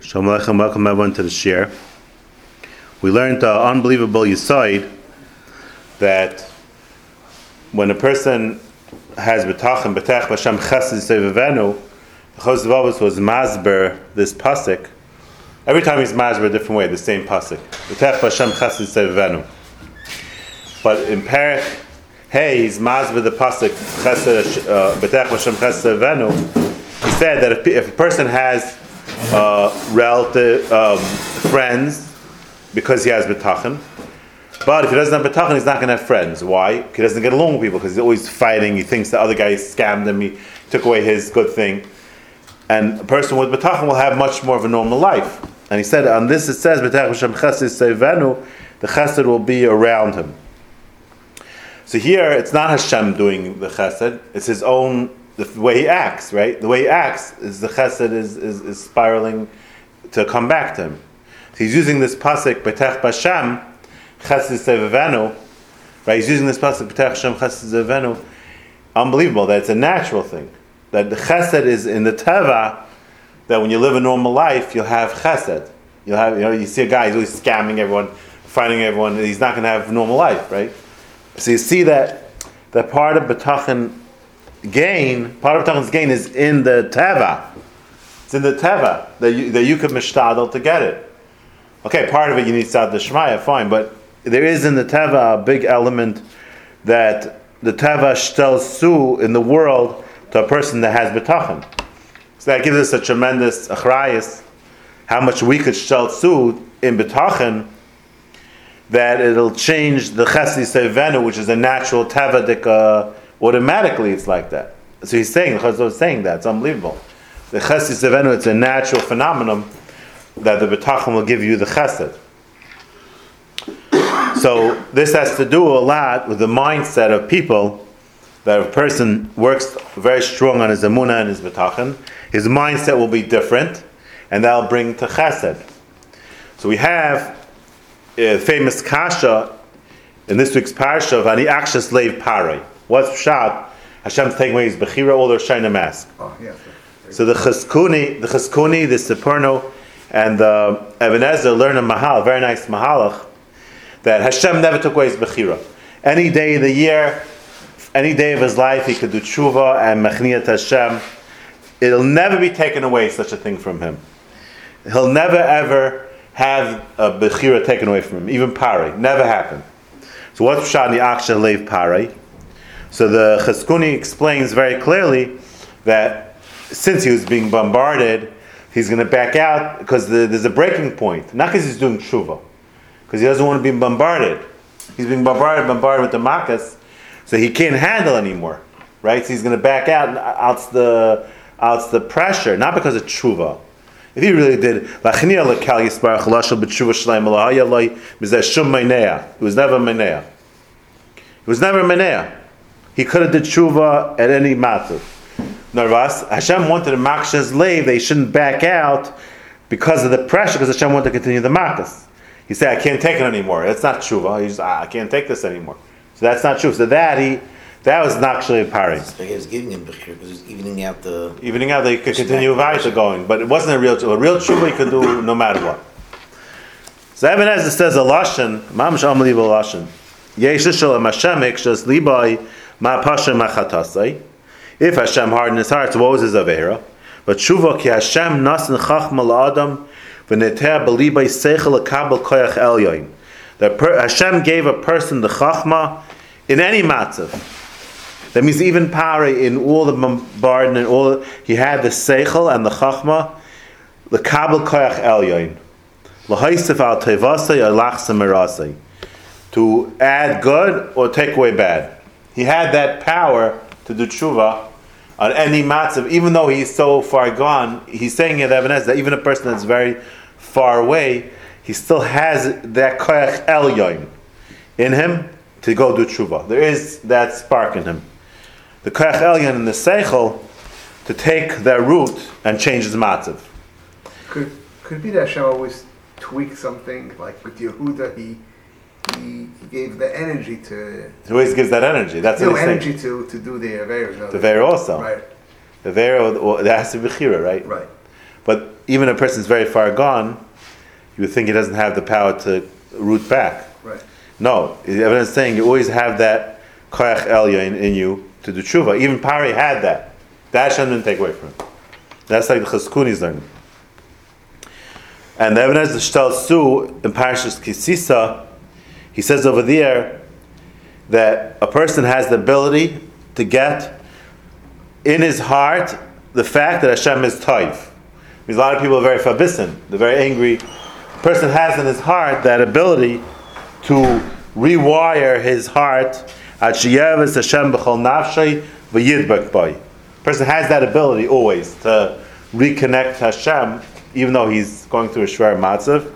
Shalom Aleichem, welcome everyone to the share. We learned the unbelievable yisoid that when a person has betachim, betach b'shem chesed sevevenu, the Chos Vavos was masber this pasuk. Every time he's masber a different way, the same pasuk. Betach b'shem chesed sevevenu. But in Perek, hey, he's masber the pasuk uh, betach b'shem chesed sevevenu. He said that if, if a person has uh, relative um, friends because he has betachin. But if he doesn't have betachin, he's not going to have friends. Why? He doesn't get along with people because he's always fighting. He thinks the other guy scammed him. He took away his good thing. And a person with betachin will have much more of a normal life. And he said, on this it says, the chesed will be around him. So here, it's not Hashem doing the chesed, it's his own the way he acts, right? The way he acts is the chesed is, is, is spiraling to come back to him. So he's using this pasuk betech basham chesed sevevenu, right? He's using this pasuk betech basham chesed sevevenu. Unbelievable that it's a natural thing that the chesed is in the teva. That when you live a normal life, you'll have chesed. You'll have you know you see a guy he's always scamming everyone, fighting everyone. He's not going to have a normal life, right? So you see that that part of betachin gain, part of Tachan's gain is in the Teva. It's in the Teva that you, that you could mishtadel to get it. Okay, part of it you need Sad Shmaya, fine, but there is in the Teva a big element that the Teva shtel su in the world to a person that has betachin. So that gives us a tremendous achrayas, how much we could shtel su in betachin, that it'll change the chesed sevenu, which is a natural Teva dika automatically it's like that. So he's saying, the Chazal is saying that. It's unbelievable. The chesed sevenu, it's a natural phenomenon that the betachim will give you the chesed. So this has to do a lot with the mindset of people that a person works very strong on his amuna and his betachim, his mindset will be different, and that'll bring to chesed. So we have a famous kasha in this week's parsha of Ani Akshas slave Pare. What's shot? Hashem's taking away his bechira, all their shina mask. Oh, yeah. So the Chizkuni, the Chizkuni, the Sforno, and the Ibn Ezra learn a mahal, very nice mahalach, that Hashem never took away his bechira. Any day of the year, any day of his life, he could do tshuva and mechniyat Hashem. It'll never be taken away such a thing from him. He'll never ever have a bechira taken away from him, even pari. Never happened. So what's shani aksha leiv pari? So the Chizkuni explains very clearly that since he was being bombarded, he's going to back out because the, there's a breaking point. Not because he's doing tshuva, because he doesn't want to be bombarded. He's being bombarded, bombarded with the makas, so he can't handle anymore, right? So he's going to back out, out the out the pressure, not because of tshuva. If he really did, it was never menea. It was never menea. He could have did tshuva at any matter. Narvas, Hashem wanted to maksha's lave, they shouldn't back out because of the pressure, because Hashem wanted to continue the makas. He said, I can't take it anymore. That's not tshuva. He's, ah, I can't take this anymore. So that's not true. So that he, that was not actually a pari. So he was giving him bechir because he's evening out the. Evening out, they could continue weiter going, but it wasn't a real tshuva. A real tshuva he could do no matter what. So Ibn Ezra says a lashon, mamish unbelievable lashon. Yeshish shalom Hashem ikshas libai Ma pasha machatasai. If Hashem hardened his heart, was his avera? But shuva ki Hashem nasin chachma adam v'neter belibay seichel akabel koyach elyoin. That Hashem gave a person the chachma in any matzav. That means even Pari in all the bombardment and all he had the seichel and the chachma, the kabel koyach elyoin. Lahaisif al tevasay alachsa To add good or take away bad. He had that power to do tshuva on any matzav, even though he's so far gone. He's saying here that that even a person that's very far away, he still has that koyach elyoin in him to go do tshuva. There is that spark in him. The koyach elyoin in the seichel to take that root and change his matzav. Could could be that Hashem always tweak something like with Yehuda he he, he gave the energy to. He always gives that energy. That's no what he's energy saying. to to do the Avera. No, The Avera also. Right. The Avera, there has to be Bechira, right? Right. But even a person is very far gone, you would think he doesn't have the power to root back. Right. No, the evidence is saying you always have that koyach elyon in, in you to do tshuva. Even Pari had that. That Hashem didn't take away from him. That's like the Chizkuni's learning. And the evidence of Shtal Su in Parashas Kisisa, he says over there that a person has the ability to get in his heart the fact that Hashem is Taif. Because a lot of people are very fabisin, they're very angry. A person has in his heart that ability to rewire his heart v'yidbek. Person has that ability always to reconnect Hashem, even though he's going through a shver matzav.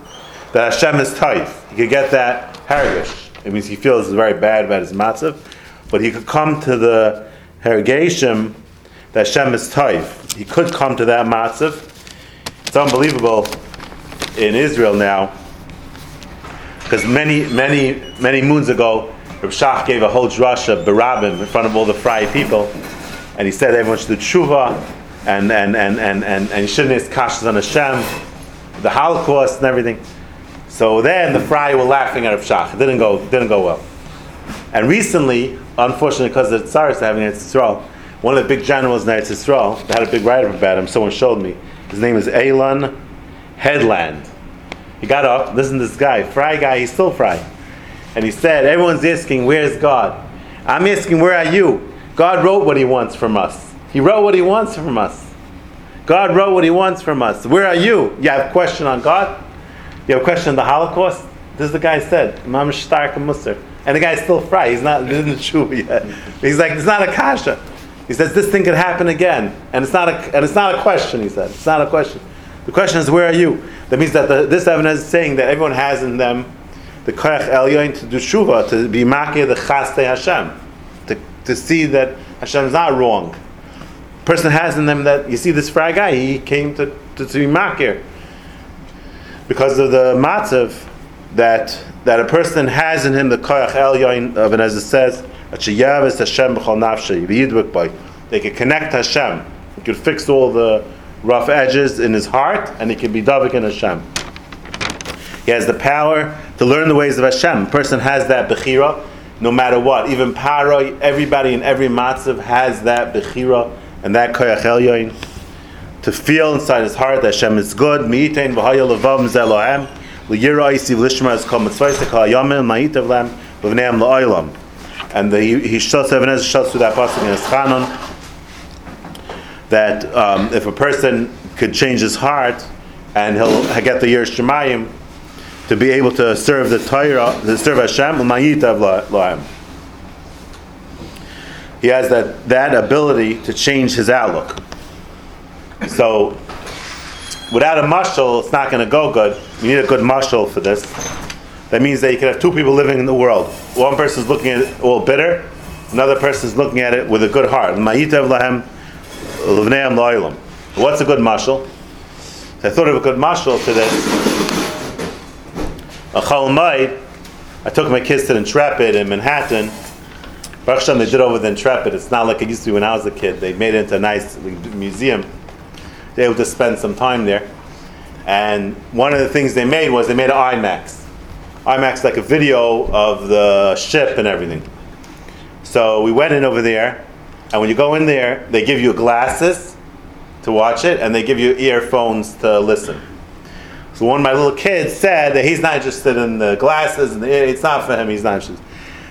That Hashem is taif. He could get that herigish. It means he feels very bad about his matzav, but he could come to the herigation that Hashem is taif. He could come to that matzav. It's unbelievable in Israel now because many, many, many moons ago, Reb Shach gave a whole drasha berabim in front of all the Fry people, and he said everyone should do tshuva, and and and and and, and you shouldn't ask kashas on Hashem, the Holocaust and everything. So then the Fry were laughing at Reb Shach. It didn't go didn't go well. And recently, unfortunately, because the the Tsaris having Eretz Yisrael, one of the big generals in Eretz Yisrael, they had a big write-up about him. Someone showed me. His name is Elon Headland. He got up, listen to this guy, Fry guy, he's still Fry. And he said, Everyone's asking, Where's God? I'm asking, Where are you? God wrote what he wants from us. He wrote what he wants from us. God wrote what he wants from us. Where are you? You have a question on God? You have a question on the Holocaust? This is the guy said, Imam Shtark. And the guy's still Fry. He's not in the tshuva yet. He's like, It's not a kasha. He says, This thing could happen again. And it's not a, and it's not a question, he said. It's not a question. The question is, where are you? That means that the, this evidence is saying that everyone has in them the koyach elyon to do shuva, to be makir the chaste Hashem, to, to see that Hashem is not wrong. Person has in them that you see this fry guy, he came to, to, to be makir because of the matzav that that a person has in him the koyach el elyon of, and as it says, Hashem b'chol nafshay, They can connect Hashem. He could fix all the rough edges in his heart, and he can be davik in Hashem. He has the power to learn the ways of Hashem. A person has that bechira, no matter what. Even Paroi, everybody in every matzav has that bechira and that koyach el elyon to feel inside his heart that Hashem is good. Mi'itein v'haya levav zelohem l'yira isiv lishma es kol mitzvayse kol hayomim ma'itav lem v'vneim la'olam. And the, he, he shuts Even HaEzer shuts through that pasuk in his chanon that um, if a person could change his heart and he'll get the Yer Shemayim to be able to serve the Torah, to serve Hashem, lahem. He has that, that ability to change his outlook. So, without a mashal, it's not going to go good. You need a good mashal for this. That means that you can have two people living in the world. One person is looking at it all bitter, another person is looking at it with a good heart. What's a good mashal? I thought of a good mashal to this. A Chalmite, I took my kids to the Intrepid in Manhattan. Baruch Hashem, they did over the Intrepid. It's not like it used to be when I was a kid. They made it into a nice museum. They able to spend some time there. And one of the things they made was they made an IMAX. IMAX like a video of the ship and everything. So we went in over there and when you go in there, they give you glasses to watch it, and they give you earphones to listen. So one of my little kids said that he's not interested in the glasses, and the, it's not for him. He's not interested.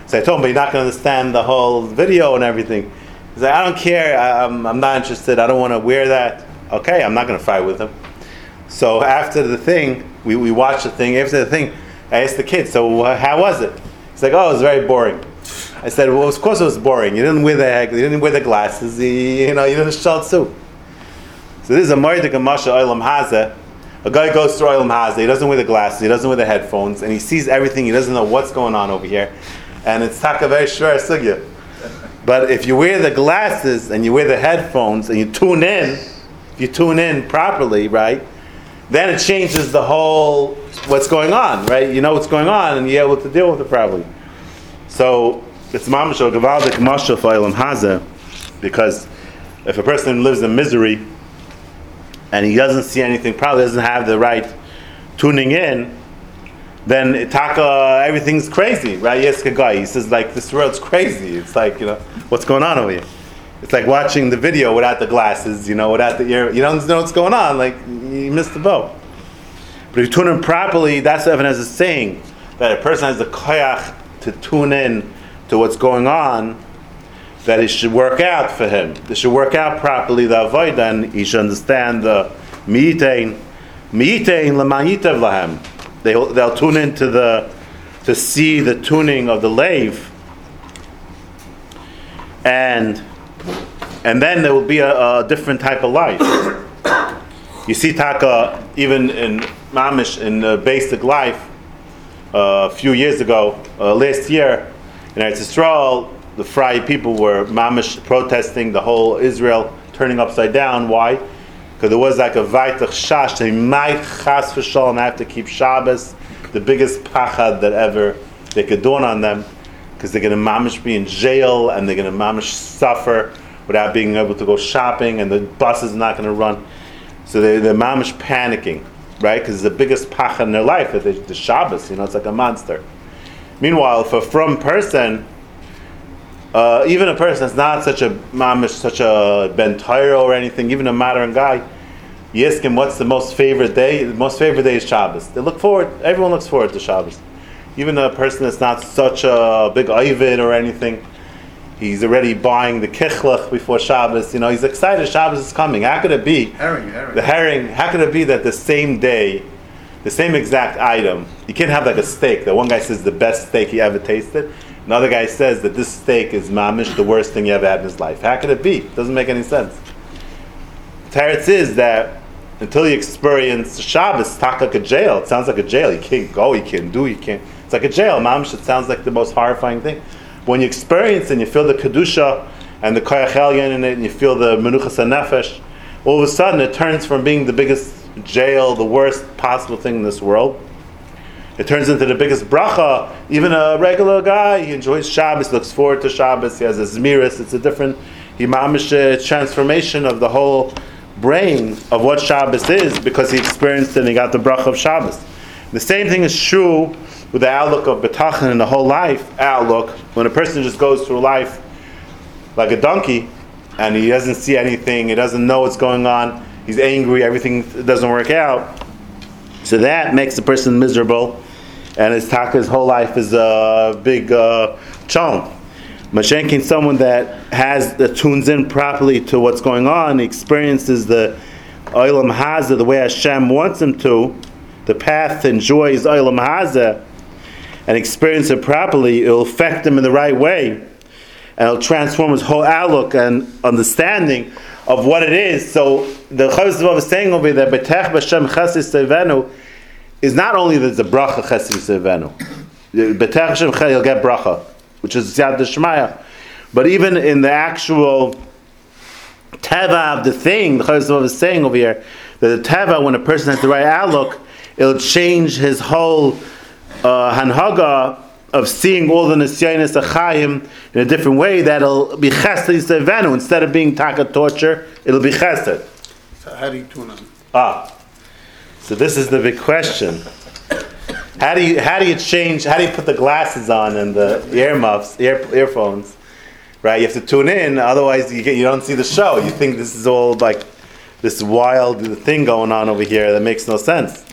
So I told him, you're not going to understand the whole video and everything. He said, I don't care. I'm, I'm not interested. I don't want to wear that. Okay, I'm not going to fight with him. So after the thing, we, we watched the thing. After the thing, I asked the kid, so how was it? He's like, oh, it was very boring. I said, well, of course it was boring. You didn't wear the you didn't wear the glasses. You, you know, you didn't shalt too. So this is a Mardik Masha Olam Haza. A guy goes through Olam Haza. He doesn't wear the glasses. He doesn't wear the headphones, and he sees everything. He doesn't know what's going on over here, and it's taka very shver sugya. But if you wear the glasses and you wear the headphones and you tune in, you tune in properly, right, then it changes the whole what's going on, right? You know what's going on, and you're able to deal with it properly. So it's mamash or gavaldik mashal fa'ilam haza, because if a person lives in misery, and he doesn't see anything, probably doesn't have the right tuning in, then taka everything's crazy, right? Yes, guy. He says like this world's crazy. It's like you know what's going on over here. It's like watching the video without the glasses, you know, without the ear. You don't know what's going on. Like you missed the boat. But if you tune in properly, that's what Evan is saying that a person has the koyach to tune in to what's going on. That it should work out for him. It should work out properly the avodah, and he should understand the miitein, miitein lemayitev lahem They'll, they'll tune into the to see the tuning of the lave, and and then there will be a, a different type of life. you see, taka even in mamish in uh, basic life. Uh, a few years ago, uh, last year, in Eretz Yisrael, the Fry people were mamish protesting the whole Israel turning upside down. Why? because there was like a vaitach shash. They might chas v'shalom have to keep Shabbos, the biggest pachad that ever they could dawn on them, because they're going to mamish be in jail and they're going to mamish suffer without being able to go shopping, and the bus is not going to run. So they, they're mamish panicking, right? Because it's the biggest pachad in their life, they, the Shabbos, you know, it's like a monster. Meanwhile, a from person uh, even a person that's not such a mamish, such a ben or anything, even a modern guy, you ask him what's the most favorite day. The most favorite day is Shabbos. They look forward. Everyone looks forward to Shabbos. Even a person that's not such a big Ivid or anything, he's already buying the kichlach before Shabbos. You know, he's excited. Shabbos is coming. How could it be? Herring, herring. The herring. How could it be that the same day, the same exact item, you can't have like a steak. That one guy says the best steak he ever tasted Another guy says that this steak is mamish, the worst thing he ever had in his life. How could it be? It doesn't make any sense. Teretz is that until you experience Shabbos, it's like a jail. It sounds like a jail. You can't go, you can't do, you can't. It's like a jail. Mamish, it sounds like the most horrifying thing. When you experience and you feel the Kedusha and the Koyach in it, and you feel the Menuchas nefesh, all of a sudden it turns from being the biggest jail, the worst possible thing in this world, it turns into the biggest bracha. Even a regular guy, he enjoys Shabbos, looks forward to Shabbos. He has a zmiris. It's a different imamish transformation of the whole brain of what Shabbos is because he experienced it and he got the bracha of Shabbos. The same thing is true with the outlook of betachin and the whole life outlook. When a person just goes through life like a donkey and he doesn't see anything, he doesn't know what's going on, he's angry, everything doesn't work out. So that makes the person miserable and his taka his whole life is a big uh, chunk. Mashenkin, someone that has that tunes in properly to what's going on, experiences the oilam haza the way Hashem wants him to, the path to enjoy his oilam haza, and experience it properly, it'll affect him in the right way, and it'll transform his whole outlook and understanding of what it is. So the Chazal is saying over there, "Betech b'Shem Chasis Sevenu." is not only that the bracha chesis sevenu, betech Hashem you'll get bracha, which is Yad Shemaya, but even in the actual teva of the thing, the Chazal is saying over here that the teva, when a person has the right outlook, it'll change his whole uh, hanhaga of seeing all the nisyanis achayim in a different way. That'll be chesed instead of being taka torture. It'll be chesed. So how do you tune on? Ah. So this is the big question. How do you how do you change? How do you put the glasses on and the earmuffs, ear, earphones? Right, you have to tune in. Otherwise, you get you don't see the show. You think this is all like this wild thing going on over here that makes no sense.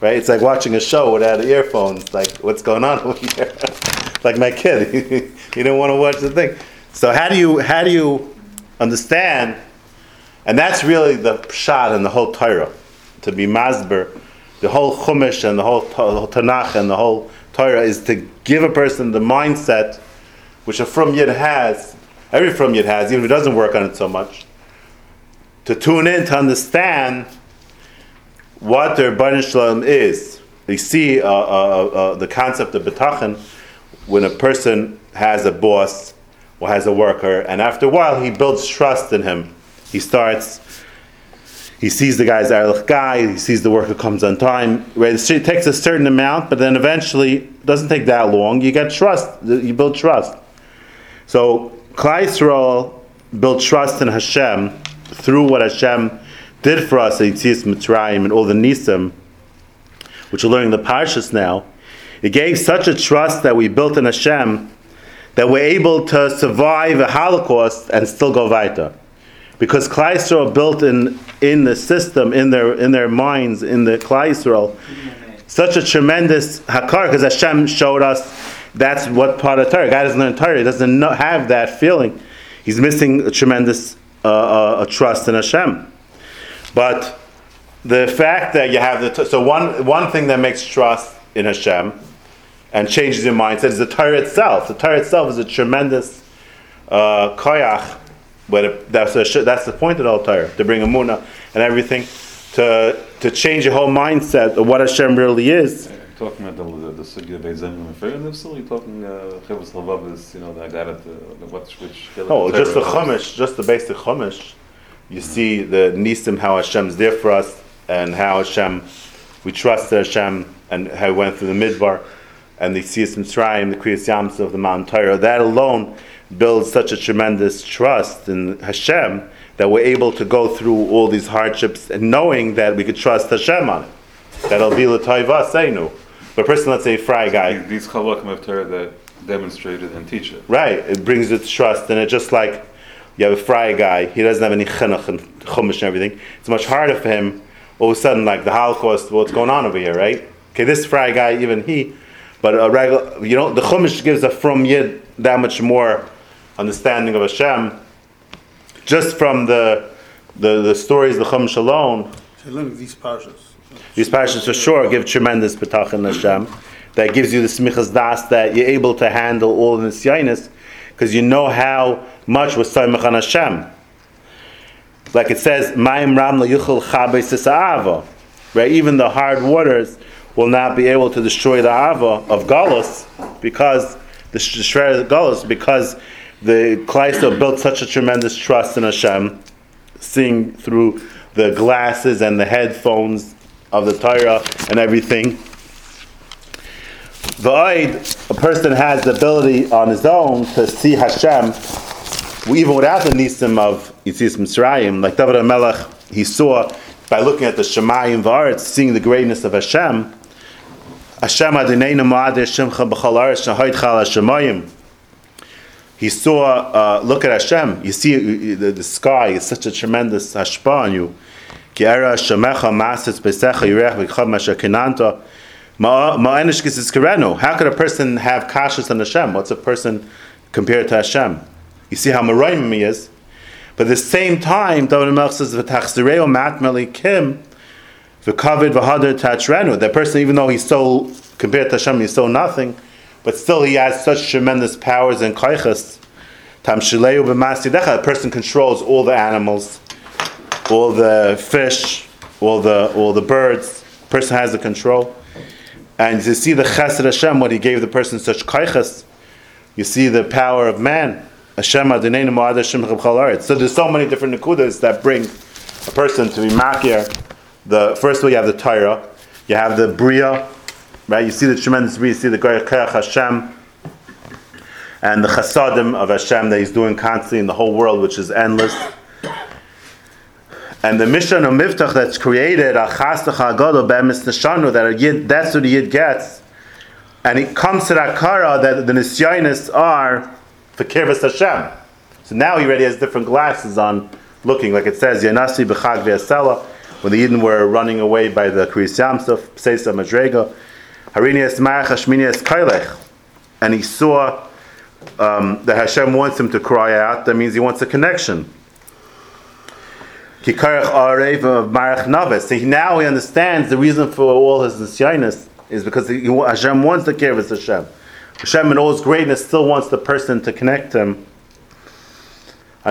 Right? It's like watching a show without earphones. Like what's going on over here? like my kid, he didn't want to watch the thing. So how do you how do you understand? And that's really the shot in the whole Torah to be masber, the whole Chumash and the whole, Tanakh and the whole Torah is to give a person the mindset which a from Yid has, every from Yid has, even if it doesn't work on it so much, to tune in to understand what their Baruch Shalom is. They see uh, uh, uh, the concept of betachin when a person has a boss or has a worker, and after a while he builds trust in him. He starts he sees the guy's Erlich guy, he sees the worker comes on time. Right? It takes a certain amount, but then eventually, it doesn't take that long. You get trust, you build trust. So, Klai Yisrael built trust in Hashem through what Hashem did for us in Yitzias Mitzrayim and all the Nisim, which we're learning the Parshas now, it gave such a trust that we built in Hashem that we're able to survive a Holocaust and still go weiter. Because Klai built in, in the system, in their, in their minds, in the Klai such a tremendous hakar, because Hashem showed us that's what part of Torah. God doesn't learn Torah, he doesn't have that feeling. He's missing a tremendous uh, uh, trust in Hashem. But the fact that you have the so one one thing that makes trust in Hashem and changes your mindset is the Torah itself. The Torah itself is a tremendous uh, koyach, but it, that's a, that's the point of the Torah to bring a muna and everything to to change your whole mindset of what Hashem really is. You're talking about the the, sugya of Zayim and Fair Nifsel, you're talking uh Chavos Lavav you know, the got it, the what which Oh, just the chumash, just the basic chumash. You see the nisim how Hashem's there for us and how Hashem we trust Hashem and how we went through the midbar and the Siyas Mitzrayim, the Kriyas Yams of the Mount Torah. That alone builds such a tremendous trust in Hashem that we're able to go through all these hardships and knowing that we could trust Hashem on it. That'll be l'toiva seinu. But a person, let's say, fry guy, These Chalakim of Torah that demonstrated and teach it. Right, it brings its trust, and it just like you have a fry guy, he doesn't have any chinuch and chumash and everything. It's much harder for him. All of a sudden, like the Holocaust, what's going on over here, right? Okay, this fry guy, even he, but a regular, you know, the chumash gives a from yid that much more understanding of Hashem, just from the the, the stories, the chumash alone. So look at these parshas. These passages for sure give tremendous betachin Hashem. That gives you the smichas das that you're able to handle all the nisyanis because you know how much was saimach on Hashem. Like it says, "Mayim ram yuchel chabes Right, even the hard waters will not be able to destroy the ava of galus because the destroy the galus because the Kleister built such a tremendous trust in Hashem, seeing through the glasses and the headphones of the Torah and everything. Oid, a person has the ability on his own to see Hashem, even without the nisim of Yitzis Mitzrayim, like David HaMelech, he saw by looking at the Shemayim V'aretz, seeing the greatness of Hashem, Hashem Adonai Ma'adeh Shemcha B'chal Aretz Chal HaShemayim. He saw, uh, look at Hashem, you see the, the sky is such a tremendous hashpa on you. Ki era Shemecha Masetz Besecha Yirech V'chad Masha Kenanta. How could a person have kashas on Hashem? What's a person compared to Hashem? You see how Marayim he is. But at the same time, David Melch says, V'tachzireo matmeli kim, v'kavid v'hadar tachrenu. That person, even though he's so, compared to Hashem, he's so nothing, but still he has such tremendous powers and kaichas. Tam shileu b'masidecha. A person controls all the animals, all the fish, all the all the birds. person has the control. And you see the chesed Hashem, what He gave the person such kaichas, you see the power of man. Hashem Adonai Mo'ad Hashem So there's so many different nekudas that bring a person to be makir. The first of all, you have the Torah, you have the bria, right? You see the tremendous bria, you see the Goyach Hashem, and the chasadim of Hashem that He's doing constantly in the whole world, which is endless. And the mission of Miftach that's created, that yid, that's what the Yid gets. And it comes to that kara that the Nisyanis are for Kirvas Hashem. So now he already has different glasses on, looking, like it says, Yanasi B'chag V'yasela, when the Yidden were running away by the Kriyas Yamsuf, Seisa Madrega, Harinias Marach Hashminias Kailech. And he saw um, that Hashem wants him to cry out, that means he wants a connection. Kikarach Arev of Marach Navis. So now he understands the reason for all his nisyanis is because he, Hashem wants to care of Hashem. Hashem in all his greatness still wants the person to connect him. I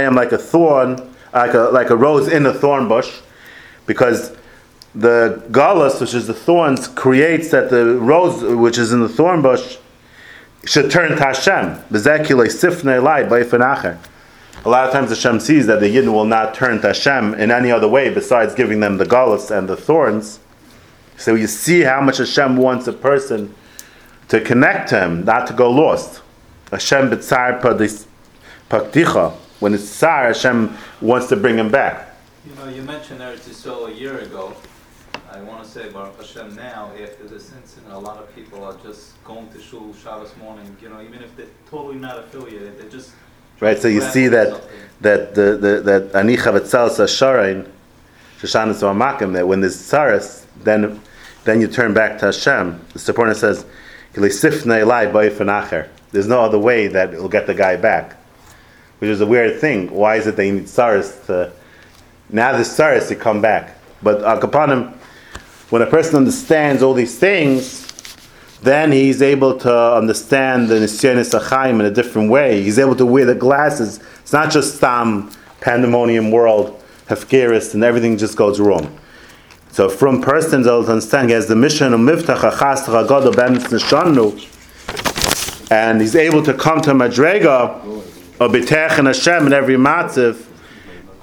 am like a thorn, like a, like a rose in a thorn bush, because the galus, which is the thorns, creates that the rose, which is in the thorn bush, should turn to Hashem. A lot of times Hashem sees that the Yidden will not turn to Hashem in any other way besides giving them the galus and the thorns. So you see how much Hashem wants a person to connect to Him, not to go lost. Hashem b'tzar pakticha. when it's tsar, Hashem wants to bring him back. You know, you mentioned Eretz Yisrael a year ago. I want to say Baruch Hashem now, after this incident, a lot of people are just going to shul Shabbos morning. You know, even if they're totally not affiliated, they just Right, so you see that something. that the, the that anicha v'tzal sasharain, Shoshana Makim, that when there's tsaras, then then you turn back to Hashem. The Sephora says, "Kilisifnei elai ba'ifan. There's no other way that it'll get the guy back, which is a weird thing. Why is it they need tsaras to? Now the tsaras to come back, but uh, upon him, when a person understands all these things, then he's able to understand the Nisyanis Achaim in a different way. He's able to wear the glasses. It's not just some pandemonium world, Hefkeris, and everything just goes wrong. So from persons to understand, he has the mission of Miftach Achas Chagodo Bemis Nishanu, and he's able to come to Madrega or B'tech and Hashem in every matziv.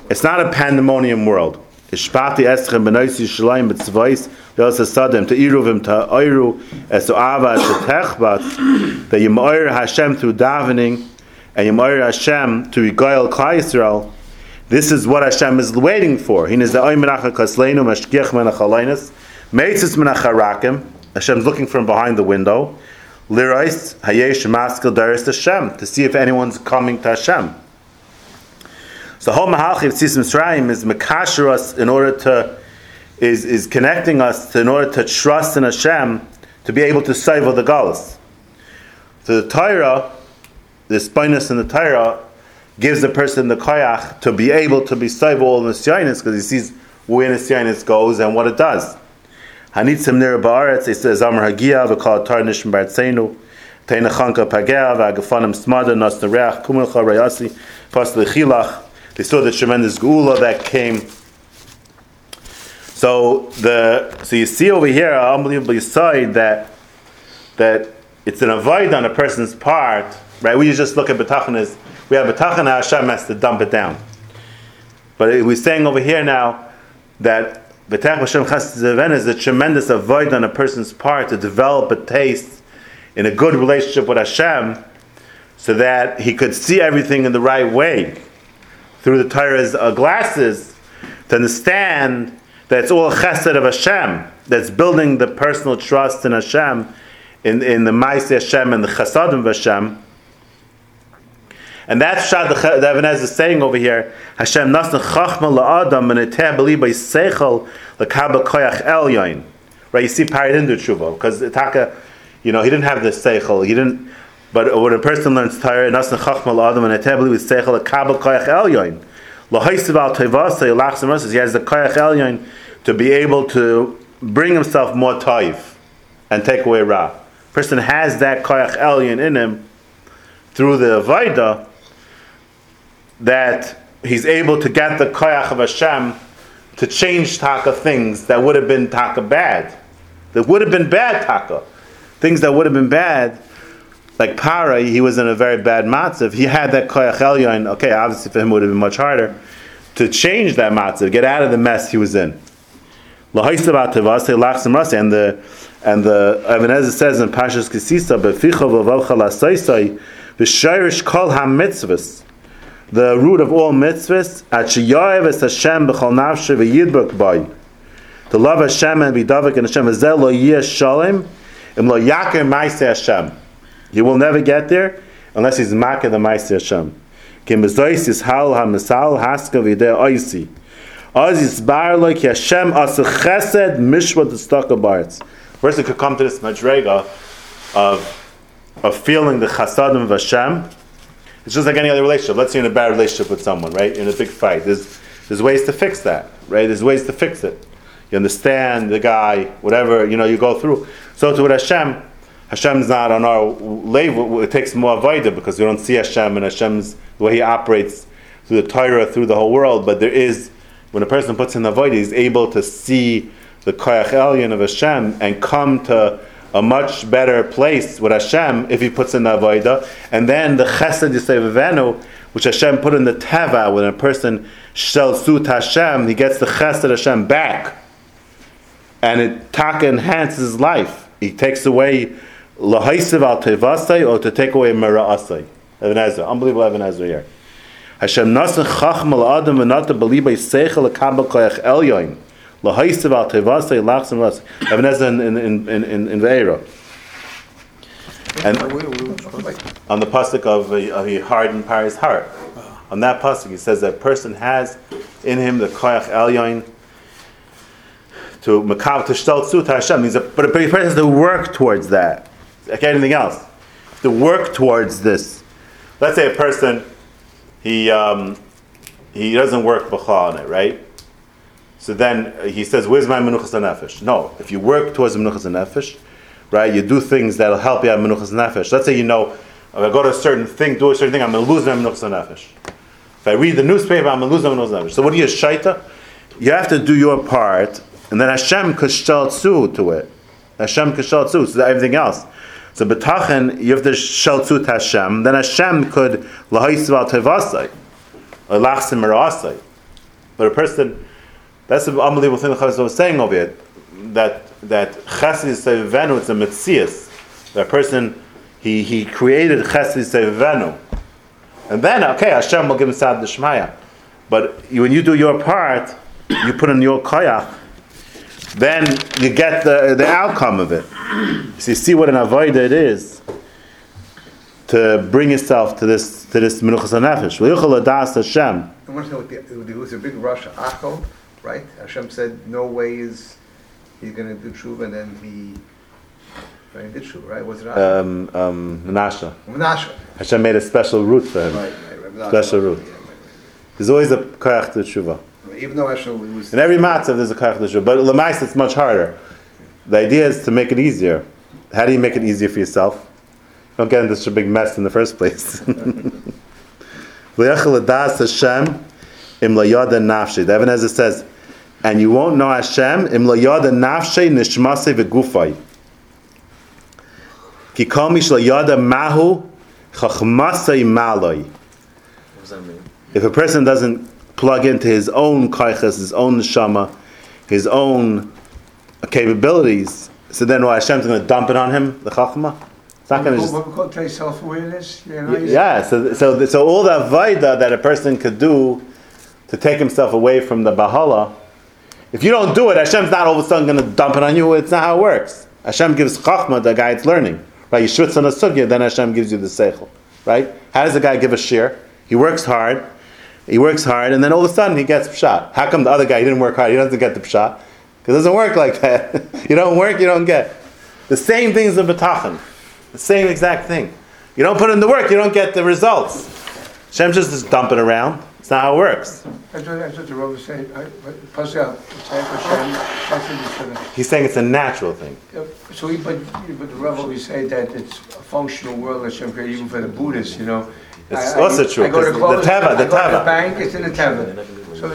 It's not a pandemonium world. Ishpati eschem benois Yishalayim b'tzvais yos asadim to iruvim to oiru es ava es to techbat that you moir Hashem through davening and you moir Hashem to regoil Klal Yisrael. This is what Hashem is waiting for. He is the oy menacha kasleinu mashgiach menachalainas meitzis menacharakim. Hashem's looking from behind the window. Lirais hayesh maskil daris Hashem to see if anyone's coming to Hashem. So the whole Mahalchi of Tzis Mitzrayim is makasher us in order to is is connecting us to, in order to trust in Hashem to be able to save the galus. So the Torah, the spinus in the Torah, gives the person the koyach to be able to be saved all the nisyanis because he sees where nisyanis goes and what it does. Hanitzim nir ba'aretz, it says Hagia, v'kal tar nishim ba'atzenu, teina chanka pagea, v'agafanim smada, nas rayasi, pas lechilach. They saw the tremendous gula that came. So the so you see over here, an unbelievable side that that it's an avoid on a person's part, right? We just look at betachan as we have betachan, Hashem has to dump it down. But we're saying over here now that betach Hashem chesed is a tremendous avoid on a person's part to develop a taste in a good relationship with Hashem, so that he could see everything in the right way through the Torah's uh, glasses to understand that it's all chesed of Hashem that's building the personal trust in Hashem, in, in the Maaseh Hashem and the Chasadim of Hashem. And that's Shad the Ebenez is saying over here, Hashem nasna chachma la'adam and eteh beli by seichel l'kabel koyach elyon. Right, you see Parid into tshuva, because Taka, you know, he didn't have the seichel, he didn't, but when a person learns Torah, nasna chachma la'adam and beli by seichel l'kabel koyach elyon. L'hoisiv al tevasa yilachsim rosas, he has the koyach elyon to be able to bring himself more toiv and take away ra. Person has that koyach elyon in him through the avodah that he's able to get the koyach of Hashem to change taka things that would have been taka bad, that would have been bad taka, things that would have been bad. Like Para, he was in a very bad matzav. He had that koyach elyon. Okay, obviously for him it would have been much harder to change that matzav, get out of the mess he was in. And the and the Ibn Ezra says in Pashas Kisisa, v'shayrish kol ha-mitzvahs, the root of all mitzvahs, at es Hashem b'chol nafshe v'yidbuk bay, to love Hashem and be davik in Hashem, v'zeh lo yeh shalom, im lo yaker ma'aseh Hashem. He will never get there unless he's makir the ma'aseh Hashem. Ki mezois yishal ha-misal haska v'yideh oisi. Az yisbar lo ki Hashem asa chesed mishvat tzedakah baretz. Person could come to this madrega of of feeling the chasadim of Hashem. It's just like any other relationship. Let's say you're in a bad relationship with someone, right? You're in a big fight. There's there's ways to fix that, right? There's ways to fix it. You understand the guy, whatever you know. You go through. So to with Hashem, Hashem's not on our level. It takes more avoida because we don't see Hashem and Hashem's the way He operates through the Torah, through the whole world. But there is when a person puts in the avoida, he's able to see the koyach elyon of Hashem and come to a much better place with Hashem if he puts in the avodah. And then the chesed yisevenu, which Hashem put in the teva, when a person shel sut Hashem, he gets the chesed Hashem back, and it taka enhances his life. He takes away lahaisev al tevasai or to take away mera'asai. Ibn Ezra, unbelievable Ibn Ezra here. Hashem nasan chachma la'adam v'nata b'libay seichel l'kabel koyach elyoin. L'haisav al tevasei lachsim. Even as in, in, in, in, in, in Ve'era. And on the pasuk of a, of a hardened Paris heart. On that pasuk, he says that person has in him the koyach elyoin to makav to shtaltzu to Hashem. Means that, but a person has to work towards that. Like anything else, to work towards this. Let's say a person he um, he doesn't work b'cha on it, right? So then he says, "Where's my menuchas nefesh?" No, if you work towards menuchas nefesh, right? You do things that'll help you have menuchas nefesh. Let's say you know, if I go to a certain thing, do a certain thing, I'm going to lose my menuchas nefesh. If I read the newspaper, I'm going to lose my menuchas nefesh. So what do you shaita? You have to do your part, and then Hashem kashtal tzu to it. Hashem kashtal tzu to everything else. So betachen, you have to shaltzu to Hashem. Then Hashem could lahaisval tevasai, or lachsim merasai. But a person, that's an unbelievable thing the Chazal was saying over here. That that chesed sevenu, it's a mitzias. That person, he he created chesed sevenu, and then okay, Hashem will give him sad d'shmaya. But when you do your part, you put in your koyach. Then you get the the outcome of it. So you see what an avodah it is to bring yourself to this to this menuchas nefesh. V'yichol adas Hashem. I want to know what the, there was a big rush, achol, right? Hashem said, no way is he's going to do tshuva, and then he, right, did tshuva, right? Was it Achel? Um, um, Menashe. Menashe. Hashem made a special route for him. Right, right, right. Special route. Yeah, right, There's always a koyach to tshuva. Even though Hashem was. In every matzav, there's a koyach to tshuva. But lemais, it's much harder. The idea is to make it easier. How do you make it easier for yourself? Don't get into such a big mess in the first place. V'yachal adas Hashem im. The Evan Ezra says, and you won't know Hashem im layada nafshe nishmase v'gufay. Ki kol mish layada mahu chachmasei maloi. What does that mean? If a person doesn't plug into his own kaichas, his own neshama, his own capabilities, so then what, Hashem's going to dump it on him, the chachma? It's not going to just... What we call today you know? Yeah, so, so, so all the vaida that a person could do to take himself away from the bahala, if you don't do it, Hashem's not all of a sudden going to dump it on you. It's not how it works. Hashem gives chachma the guy it's learning. Right? You schwitz on a sugya, then Hashem gives you the seichel. Right? How does the guy give a shear? He works hard. He works hard, and then all of a sudden he gets pshat. How come the other guy he didn't work hard? He doesn't get the pshat it doesn't work like that. you don't work, you don't get. The same thing is the betachan. The same exact thing. You don't put in the work, you don't get the results. Hashem just is dumping around. It's not how it works. That's what, that's what the Rav was saying, I- but- Plus, yeah, Tzayach Hashem, that's what he's saying it's a natural thing. So, he- but, but the Rav always say that it's a functional world Hashem created even for the Buddhists, you know? It's I- I- also true, I go to the teva, the I teva. the bank, it's in the teva. So,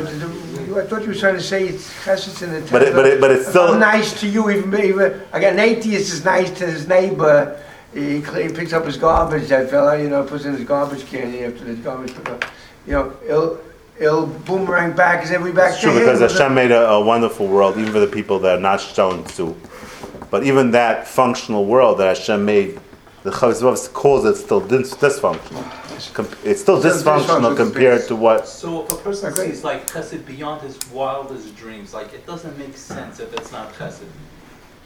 the- I thought you were trying to say it's chesed in the. But it- but it- but it's If still- I'm nice to you, even, even, again, an atheist is nice to his neighbor, he cle- he picks up his garbage, that fella, you know, puts in his garbage can after the garbage pickup. You know, it'll, he'll boomerang back as every back It's to true him. because Hashem made a, a wonderful world, even for the people that are not shown to. But even that functional world that Hashem made, the Chavez calls it still dis- dysfunctional. Com- It's still dysfunctional dysfunctional compared to what. So if a person Agree. sees like chesed beyond his wildest dreams, like it doesn't make sense if it's not chesed.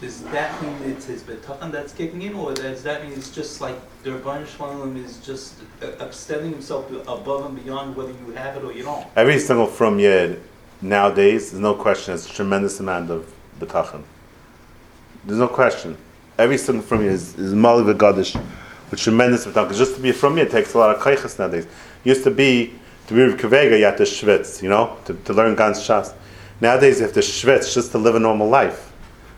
Does that mean it's his betachan that's kicking in, or does that mean it's just like the Rebbeinu Shalom is just uh, extending himself above and beyond whether you have it or you don't? Every single from Yid nowadays, there's no question, it's a tremendous amount of betachan. There's no question. Every single from Yid is, is Mali With tremendous betachan. 'Cause Just to be a from Yid takes a lot of kaichas nowadays. Used to be, to be Kavega, you have to schwitz, you know, to, to learn Gans Shas. Nowadays you have to schwitz just to live a normal life.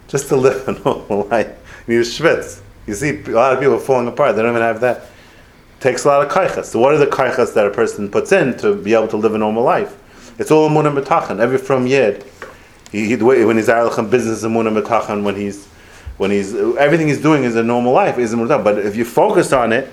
Just to live a normal life. You need schwitz. You see, a lot of people are falling apart. They don't even have that takes a lot of kaichas. So what are the kaichas that a person puts in to be able to live a normal life? It's all amun and. Every from yid, he, he, when he's arlechem business amun and when he's when he's everything he's doing is a normal life is and. But if you focus on it,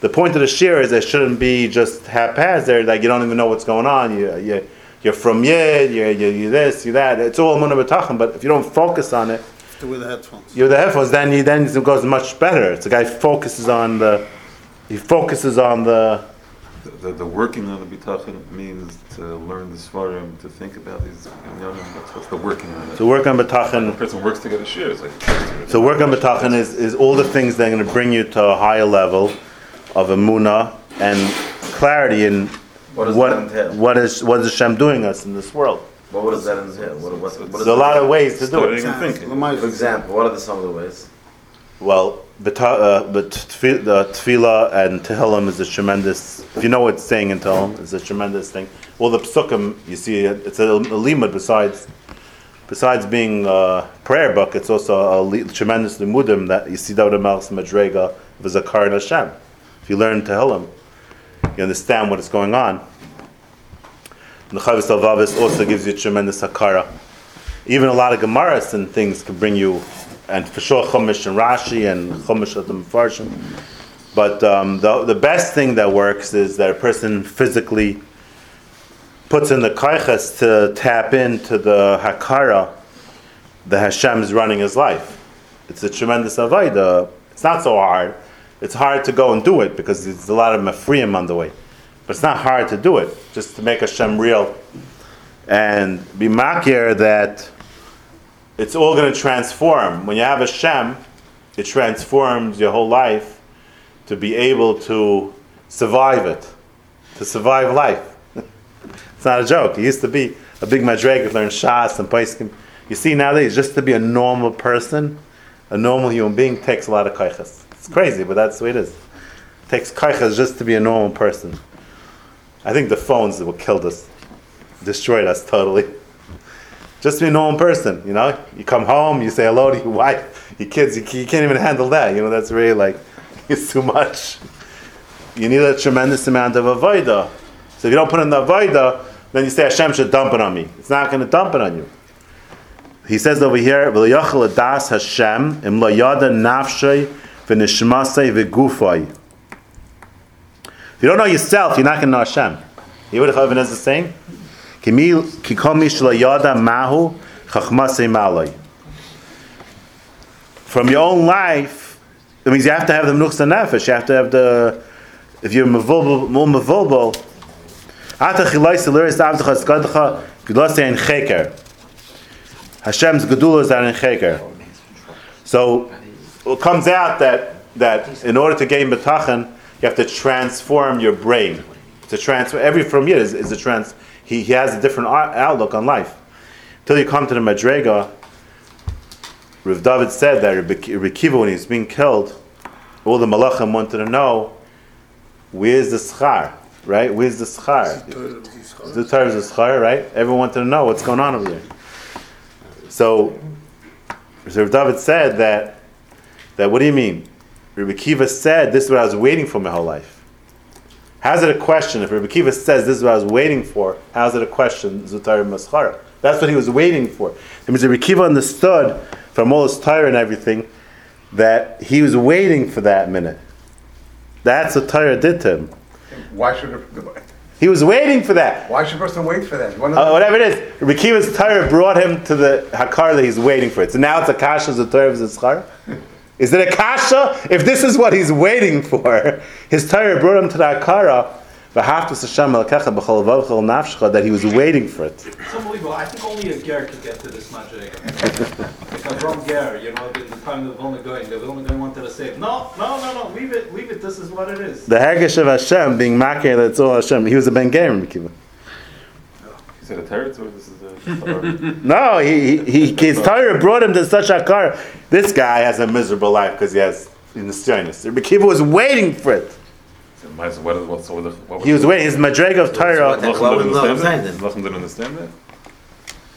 the point of the shir is it shouldn't be just haphazard. Like you don't even know what's going on. You you you're from yid. You're, you're, you're this. You're that. It's all amun. But if you don't focus on it, with the headphones. you're the headphones, then you then it goes much better. It's the guy focuses on the he focuses on the The, the working on the bitachon means to learn the svarim, to think about these inyanim. That's what's the working on it. So work on When a betachin. person works to get a share, it's like. So work on betachin is, is all the things that are going to bring you to a higher level of emuna and clarity in What what what is what is Hashem doing us in this world. What does that entail? What, what, what There's a lot of ways to do it. thinking. For example, what are the, some of the ways? Well, uh, but the tefillah and tehillim is a tremendous. If you know what it's saying in tehillim, it's a tremendous thing. Well, the psukim, you see, it's a, a limud besides. Besides being a prayer book, it's also a li- tremendous limudim that you see David Melch's Madrega of Zakar and Hashem. If you learn Tehillim, you understand what is going on. The Chovos HaLevavos also gives you a tremendous Hakara. Even a lot of Gemaras and things can bring you, and for sure Chumash and Rashi and Chumash of the Mefarshim. But um, the, the best thing that works is that a person physically puts in the kaichas to tap into the hakara that Hashem is running his life. It's a tremendous avodah. It's not so hard. It's hard to go and do it because there's a lot of mafriim on the way. But it's not hard to do it, just to make Hashem real and be makir that it's all going to transform. When you have a Hashem, it transforms your whole life to be able to survive it, to survive life. It's not a joke. It used to be a big madreg to learn Shas and Paiskim. You see nowadays, just to be a normal person, a normal human being takes a lot of kaichas. It's crazy, but that's the way it is. It takes kaichas just to be a normal person. I think the phones that what killed us, destroyed us totally. Just to be a normal person, you know. You come home, you say hello to your wife, your kids. You, you can't even handle that. You know, that's really like it's too much. You need a tremendous amount of avodah. So if you don't put in the avodah, then you say Hashem should dump it on me. It's not going to dump it on you. He says over here, "V'loyachal das Hashem im lo yada nafshay v'nishmasay v'gufay." If you don't know yourself, you're not going to know Hashem. You know what Chavan is saying? Kimi From your own life, it means you have to have the menuchs nefesh. You have to have the. If you're more cheker. Hashem's gedulas are in cheker. So it comes out that that in order to gain betachan, you have to transform your brain. To transfer every from you is, is a trans. He, he has a different outlook on life. Till you come to the madrega. Rav David said that Rabbi Akiva, when he was being killed, all the malachim wanted to know where's the schar, right? Where's the schar? The Torah is the schar, right? Everyone wanted to know what's going on over there. So, so Rav David said that that what do you mean? Rabbi Akiva said this is what I was waiting for my whole life. How's it a question? If Rabbi Akiva says this is what I was waiting for, how's it a question? Zutar Maschara. That's what he was waiting for. It means Rabbi Akiva understood from all his Torah and everything that he was waiting for that minute. That's what Torah did to him. Why should, a- He was waiting for that. why should a person wait for that? Uh, whatever it is, Rabbi Akiva's Torah brought him to the Hakar that he's waiting for it. So now it's a kasha, of Zitzchar. Is it a kasha? If this is what he's waiting for, his Torah brought him to the Hakara, v'haftus Hashem elkecha b'chol vavchol that he was waiting for it. It's unbelievable. I think only a ger could get to this magic. like a wrong ger, you know, in the time of the Vilna Gaon, the Vilna Gaon wanted to say, no, no, no, no, leave it, leave it. This is what it is. The Hagish of Hashem being makir, that's all Hashem. He was a Ben Ger, Rabbi Akiva. Is a teretz or this is a? No, he, he, he, his Torah brought him to such Hakar. This guy has a miserable life because he has in the Zionis. Rabbi Akiva was waiting for it. What, what, what, so what, what, He was waiting. His madreg of Torah. What- Lachlan what didn't was understand Lachlan that? saying didn't understand that?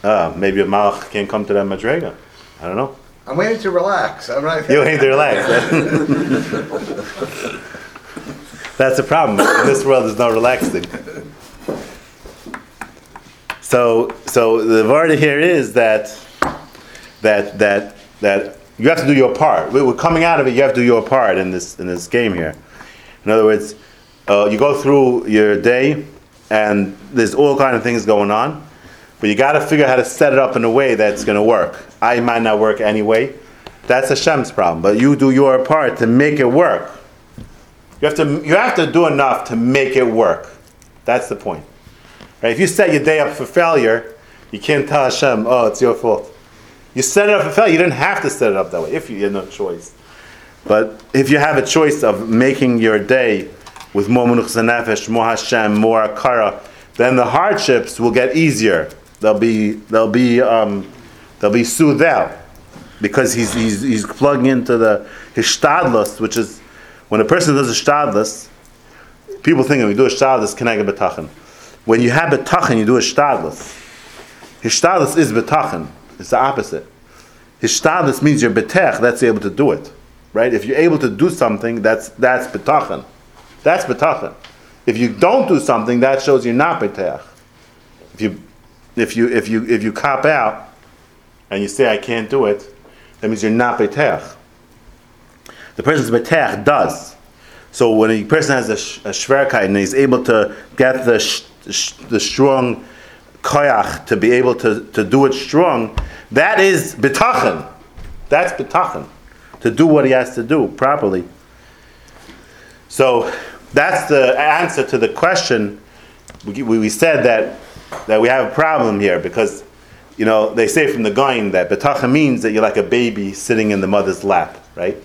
Uh, maybe a malach can't come to that madrega. I don't know. I'm waiting to relax, all right? You ain't to relax. That's the problem. In this world, there's no relaxing. So, so the word here is that that that that you have to do your part. We- We're coming out of it. You have to do your part in this in this game here. In other words, uh, you go through your day, and there's all kind of things going on, but you got to figure out how to set it up in a way that's going to work. I might not work anyway. That's Hashem's problem, but you do your part to make it work. You have to you have to do enough to make it work. That's the point. Right? If you set your day up for failure, you can't tell Hashem, "Oh, it's your fault." You set it up for failure. You didn't have to set it up that way if you had no choice. But if you have a choice of making your day with more menuchas nefesh, more Hashem, more akara, then the hardships will get easier. They'll be they'll be um, they'll be soothed out because he's he's he's plugging into the hishtadlus, which is when a person does a hishtadlus, people think when we do a hishtadlus, can I get betachin? When you have betachin, you do a hishtadlus. Hishtadlus is betachin. It's the opposite. Hishtadlus means you're betech. That's able to do it, right? If you're able to do something, that's that's betachin. That's betachin. If you don't do something, that shows you're not betech. If you if you if you if you cop out and you say I can't do it, that means you're not betech. The person's betech does. So when a person has a, sh- a and he's able to get the sh- the strong koyach to be able to, to do it strong, that is betachin. That's betachin. To do what he has to do properly. So that's the answer to the question. We, we said that that we have a problem here because you know they say from the Gaon that betachin means that you're like a baby sitting in the mother's lap, right?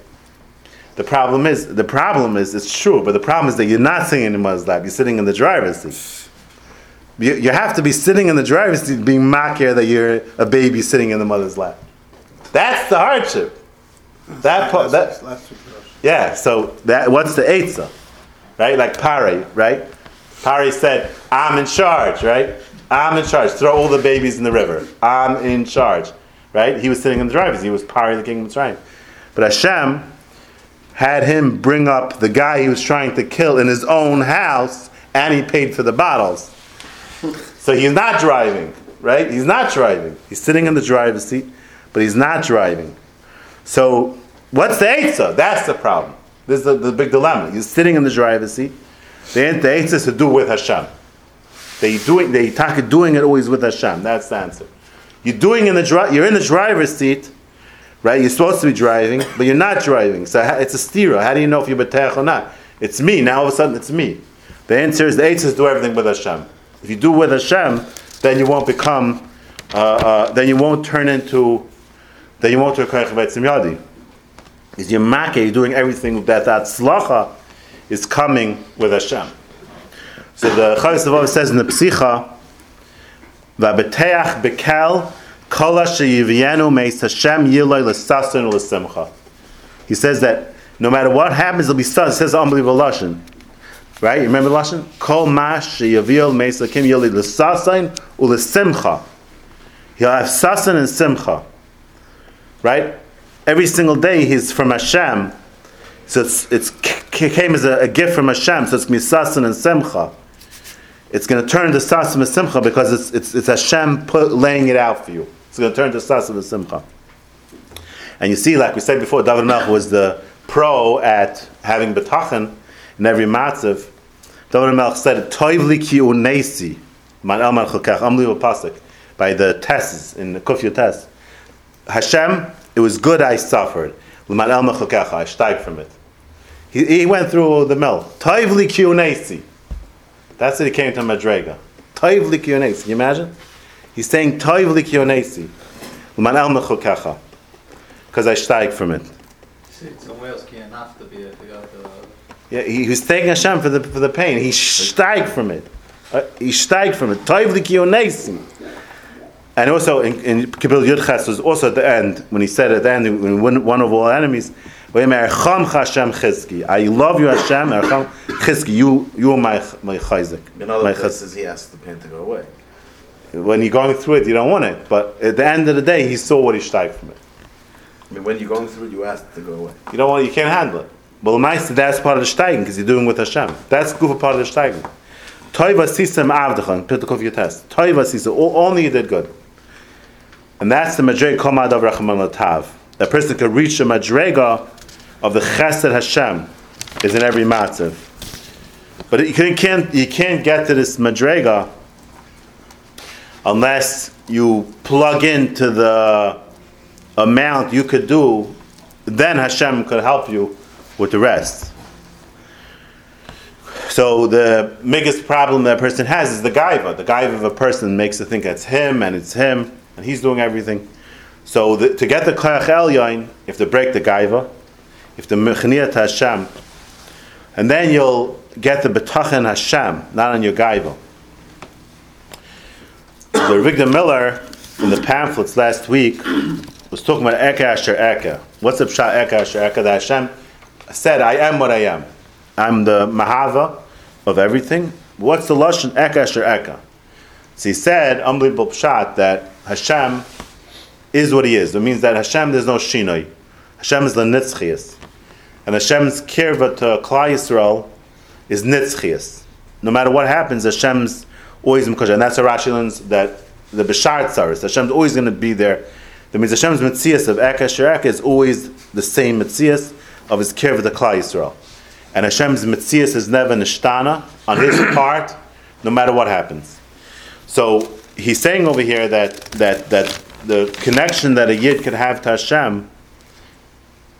The problem is the problem is it's true, but the problem is that you're not sitting in the mother's lap. You're sitting in the driver's seat. You, you have to be sitting in the driver's seat, being makir that you're a baby sitting in the mother's lap. That's the hardship. That part, that, yeah. So that what's the eitzah, right? Like Pari, right? Pari said, "I'm in charge," right? I'm in charge. Throw all the babies in the river. I'm in charge, right? He was sitting in the driver's. Seat. He was Pari, the king of Mitzrayim. But Hashem had him bring up the guy he was trying to kill in his own house, and he paid for the bottles. So he's not driving, right? He's not driving. He's sitting in the driver's seat, but he's not driving. So what's the Eitzah? That's the problem. This is the, the big dilemma. He's sitting in the driver's seat. The, Eitzah is to do with Hashem. They doing they talk doing it always with Hashem. That's the answer. You're doing in the you're in the driver's seat, right? You're supposed to be driving, but you're not driving. So it's a stira. How do you know if you're betech or not? It's me. Now all of a sudden it's me. The answer is the Eitzah is do everything with Hashem. If you do with Hashem, then you won't become, uh, uh, then you won't turn into, then you won't turn Veitzim Yadi. Is your make, you're doing everything that, that slacha is coming with Hashem. So the Chavis says in the Psicha, V'abeteach bekel He says that no matter what happens, it'll be sun. It says unbelievable lashon. Right? You remember lashon? Kol. He'll have sasan and simcha. Right? Every single day he's from Hashem. So it's, it's came as a, a gift from Hashem. So it's going to be sasan and simcha it's going to turn to sasim and simcha because it's, it's, it's Hashem put, laying it out for you. It's going to turn to sasim and simcha. And you see, like we said before, David Melch was the pro at having betachin in every matzav. David Melch said, "Toivli ki unesi man el malchukach." Unbelievable pasuk by the tests in the kufya test. Hashem, it was good I suffered. Man el malchukach, I steig from it. He, he went through the mill. Toivli ki unesi. That's what he came to Madrega. Toiv likionesi. Can you imagine? He's saying Toiv likionesi. Uman el mechukecha. Because I steig from it. Somewhere else can't have to be if you got the. Yeah, he, he was thanking Hashem for the, for the pain. He steig from it. Uh, he steig from it. Toiv likionesi. And also in, in Kibbutz Yudches was also at the end, when he said at the end, when one, one of all enemies, I love you, Hashem. Ercham Chizki, you, you are my my chayzik. In other my chaz- places, he asked the pain to go away. When you're going through it, you don't want it. But at the end of the day, he saw what he steig from it. I mean, when you're going through it, you ask it to go away. You don't want, you can't handle it. Well, Maisa, that's part of the steiging because you're doing with Hashem. That's good part of the steiging. Toiva sisem avdachan, Pitakov your test. Toiva sisem, only you did good. And that's the madrega komad of Rachman Latav. A person can reach the madrega of the chesed Hashem is in every matzav. But you can't you can't get to this madrega unless you plug into the amount you could do. Then Hashem could help you with the rest. So the biggest problem that a person has is the gaiva. The gaiva of a person makes it think it's him and it's him and he's doing everything. So the, to get the koyach elyon, you have to break the gaiva, if the to mechaniyat Hashem, and then you'll get the betachin Hashem, not on your gaiva. The Rav Avigdor Miller in the pamphlets last week was talking about Eka Asher Eka. What's the pshat Eka Asher Eka? That Hashem said, I am what I am. I'm the Mahava of everything. What's the Lashon Eka Asher Eka? So he said, unbelievable pshat, that Hashem is what he is. It means that Hashem, there's no Shinoi. Hashem is the Nitzchias. And Hashem's kirva to Klal Yisrael is Nitzchias. No matter what happens, Hashem's always Mekosher. And that's a Rashi learns that the Bishar Tzaris, Hashem's always going to be there. That means Hashem's Metzias of Shirek is always the same Metzias of his kirva the Klal Yisrael. And Hashem's Metzias is never Nishtana on his part, no matter what happens. So he's saying over here that that that the connection that a yid could have to Hashem,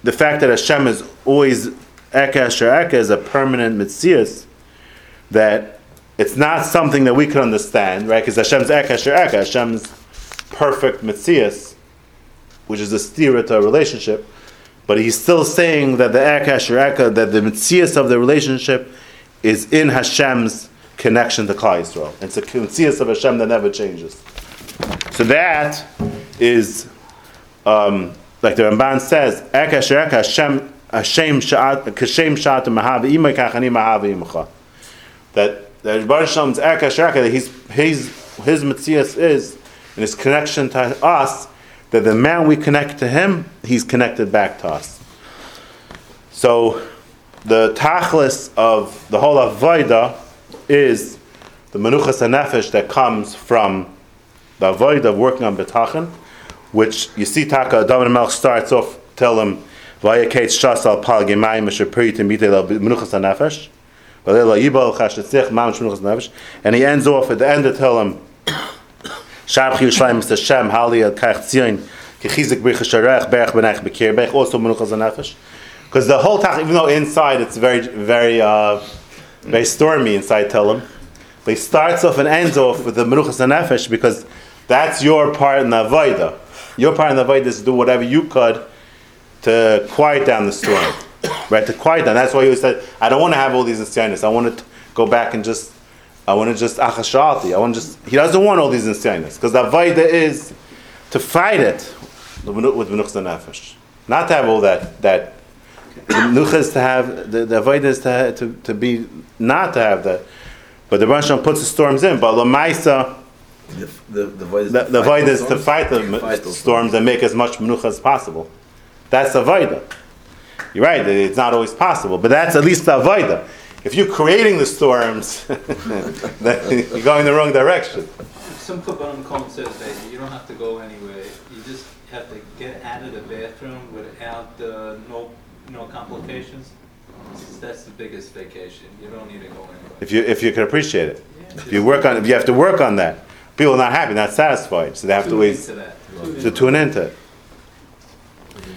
the fact that Hashem is always Eka is a permanent mitzias, that it's not something that we could understand, right? Because Hashem's Asher Eka, Hashem's perfect mitzias, which is a steer to a relationship, but he's still saying that the Asher Eka, that the mitzias of the relationship is in Hashem's connection to Klal Yisrael. It's a mitzias of Hashem that never changes. So that is, um, like the Ramban says, Asher Eka, Hashem, Hashem. That, that Baruch Asher that he's, his, his mitzias is, and his connection to us, that the man we connect to him, he's connected back to us. So, the tachlis of the whole avoida is the menuchas nefesh that comes from the avoid of working on betachin, which you see Taka David Melch starts off tell him Vaya Kate Shas al Pal Gemayim Nefesh. And he ends off at the end to tell him Shabchi Yushalayim Mr. Shem Hali al Kach Tzion Kechizik Sharech Bekir also Menuchas. Because the whole tach, even though inside it's very, very, uh, very stormy inside, tell him, but he starts off and ends off with the Menuchas Nefesh because that's your part in the Avodah. Your part in the Avodah is to do whatever you could to quiet down the storm. Right? To quiet down. That's why he always said, I don't want to have all these nisyanis. I want to go back and just, I want to just achashalti. I want to just, he doesn't want all these nisyanis. Because the Avodah is to fight it with Menuchas Nefesh. Not to have all that, that the Menucha is to have, the, the Avodah is to, to, to be, not to have that. But the Hashanah puts the storms in. But Lamaisa, The, the, the void is the, to the fight void is to fight the those storms and make as much menucha as possible. That's the voida. You're right, it's not always possible, but that's at least the voida. If you're creating the storms, then you're going the wrong direction. Some Kabbalah Kong says that you don't have to go anywhere. You just have to get out of the bathroom without uh, no no complications. That's the biggest vacation. You don't need to go anywhere. If you if you can appreciate it, if you work on, if you have to work on that, people are not happy, not satisfied, so they have to wait that. to tune into it.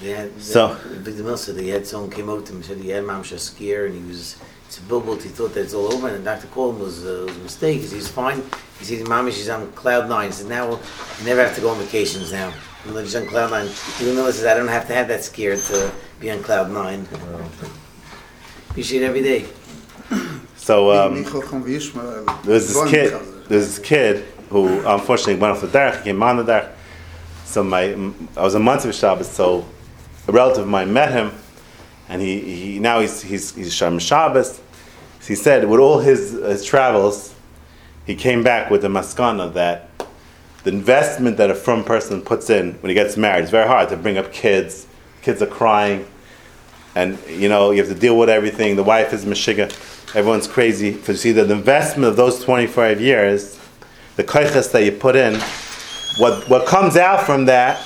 They had, So- Victor Mill said he had someone came out to him and said he had mamsha skier and he was it's a billboard. He thought that it's all over and Dr. Cole was, uh, was a mistake. He's fine. He said, "Mommy, she's on cloud nine. He said, "Now we'll, never have to go on vacations now." Even though she's on cloud nine, Victor Miller says, "I don't have to have that skier to be on cloud nine." Appreciate it every day. So um, Michael van Wiersma. There's this kid. There's this kid who unfortunately went off the derech. He came on the derech. So my, I was a month of Shabbos. So a relative of mine met him, and he, he now he's he's he's Shabbos. He said with all his his travels, he came back with the maskana that the investment that a from person puts in when he gets married is very hard to bring up kids. Kids are crying, and you know you have to deal with everything. The wife is mashiga. Everyone's crazy. For you see the investment of those 25 years, the koiches that you put in, what what comes out from that,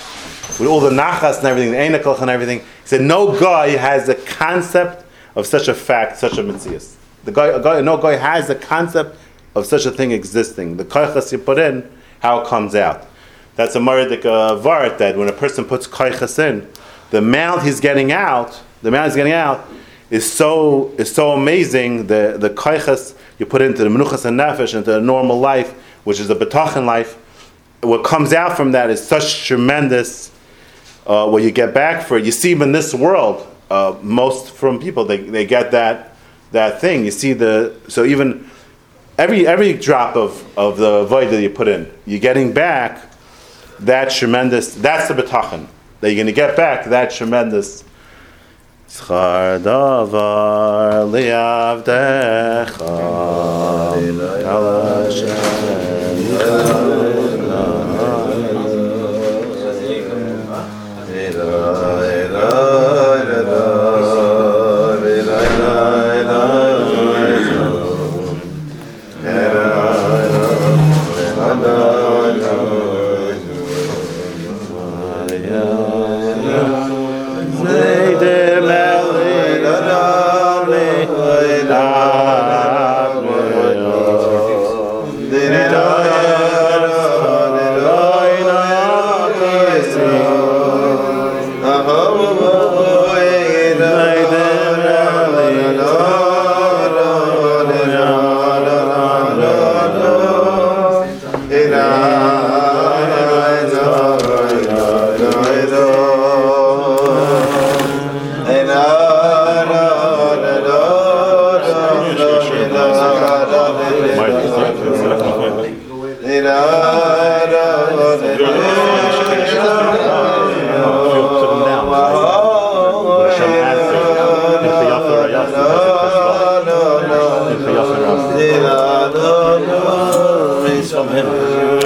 with all the nachas and everything, the einakoch and everything, he said no guy has the concept of such a fact, such a mitzvah. The guy, guy, no guy has the concept of such a thing existing. The koiches you put in, how it comes out. That's a maradik uh, that when a person puts koiches in, the amount he's getting out, the amount he's getting out, is so is so amazing. The the kaichas you put into the menuchas and nefesh into a normal life, which is a betachin life. What comes out from that is such tremendous. Uh, what you get back for it, you see even in this world. Uh, most from people they, they get that that thing. You see the so even every every drop of of the void that you put in, you're getting back that tremendous. That's the betachin that you're going to get back. That tremendous. Schar davar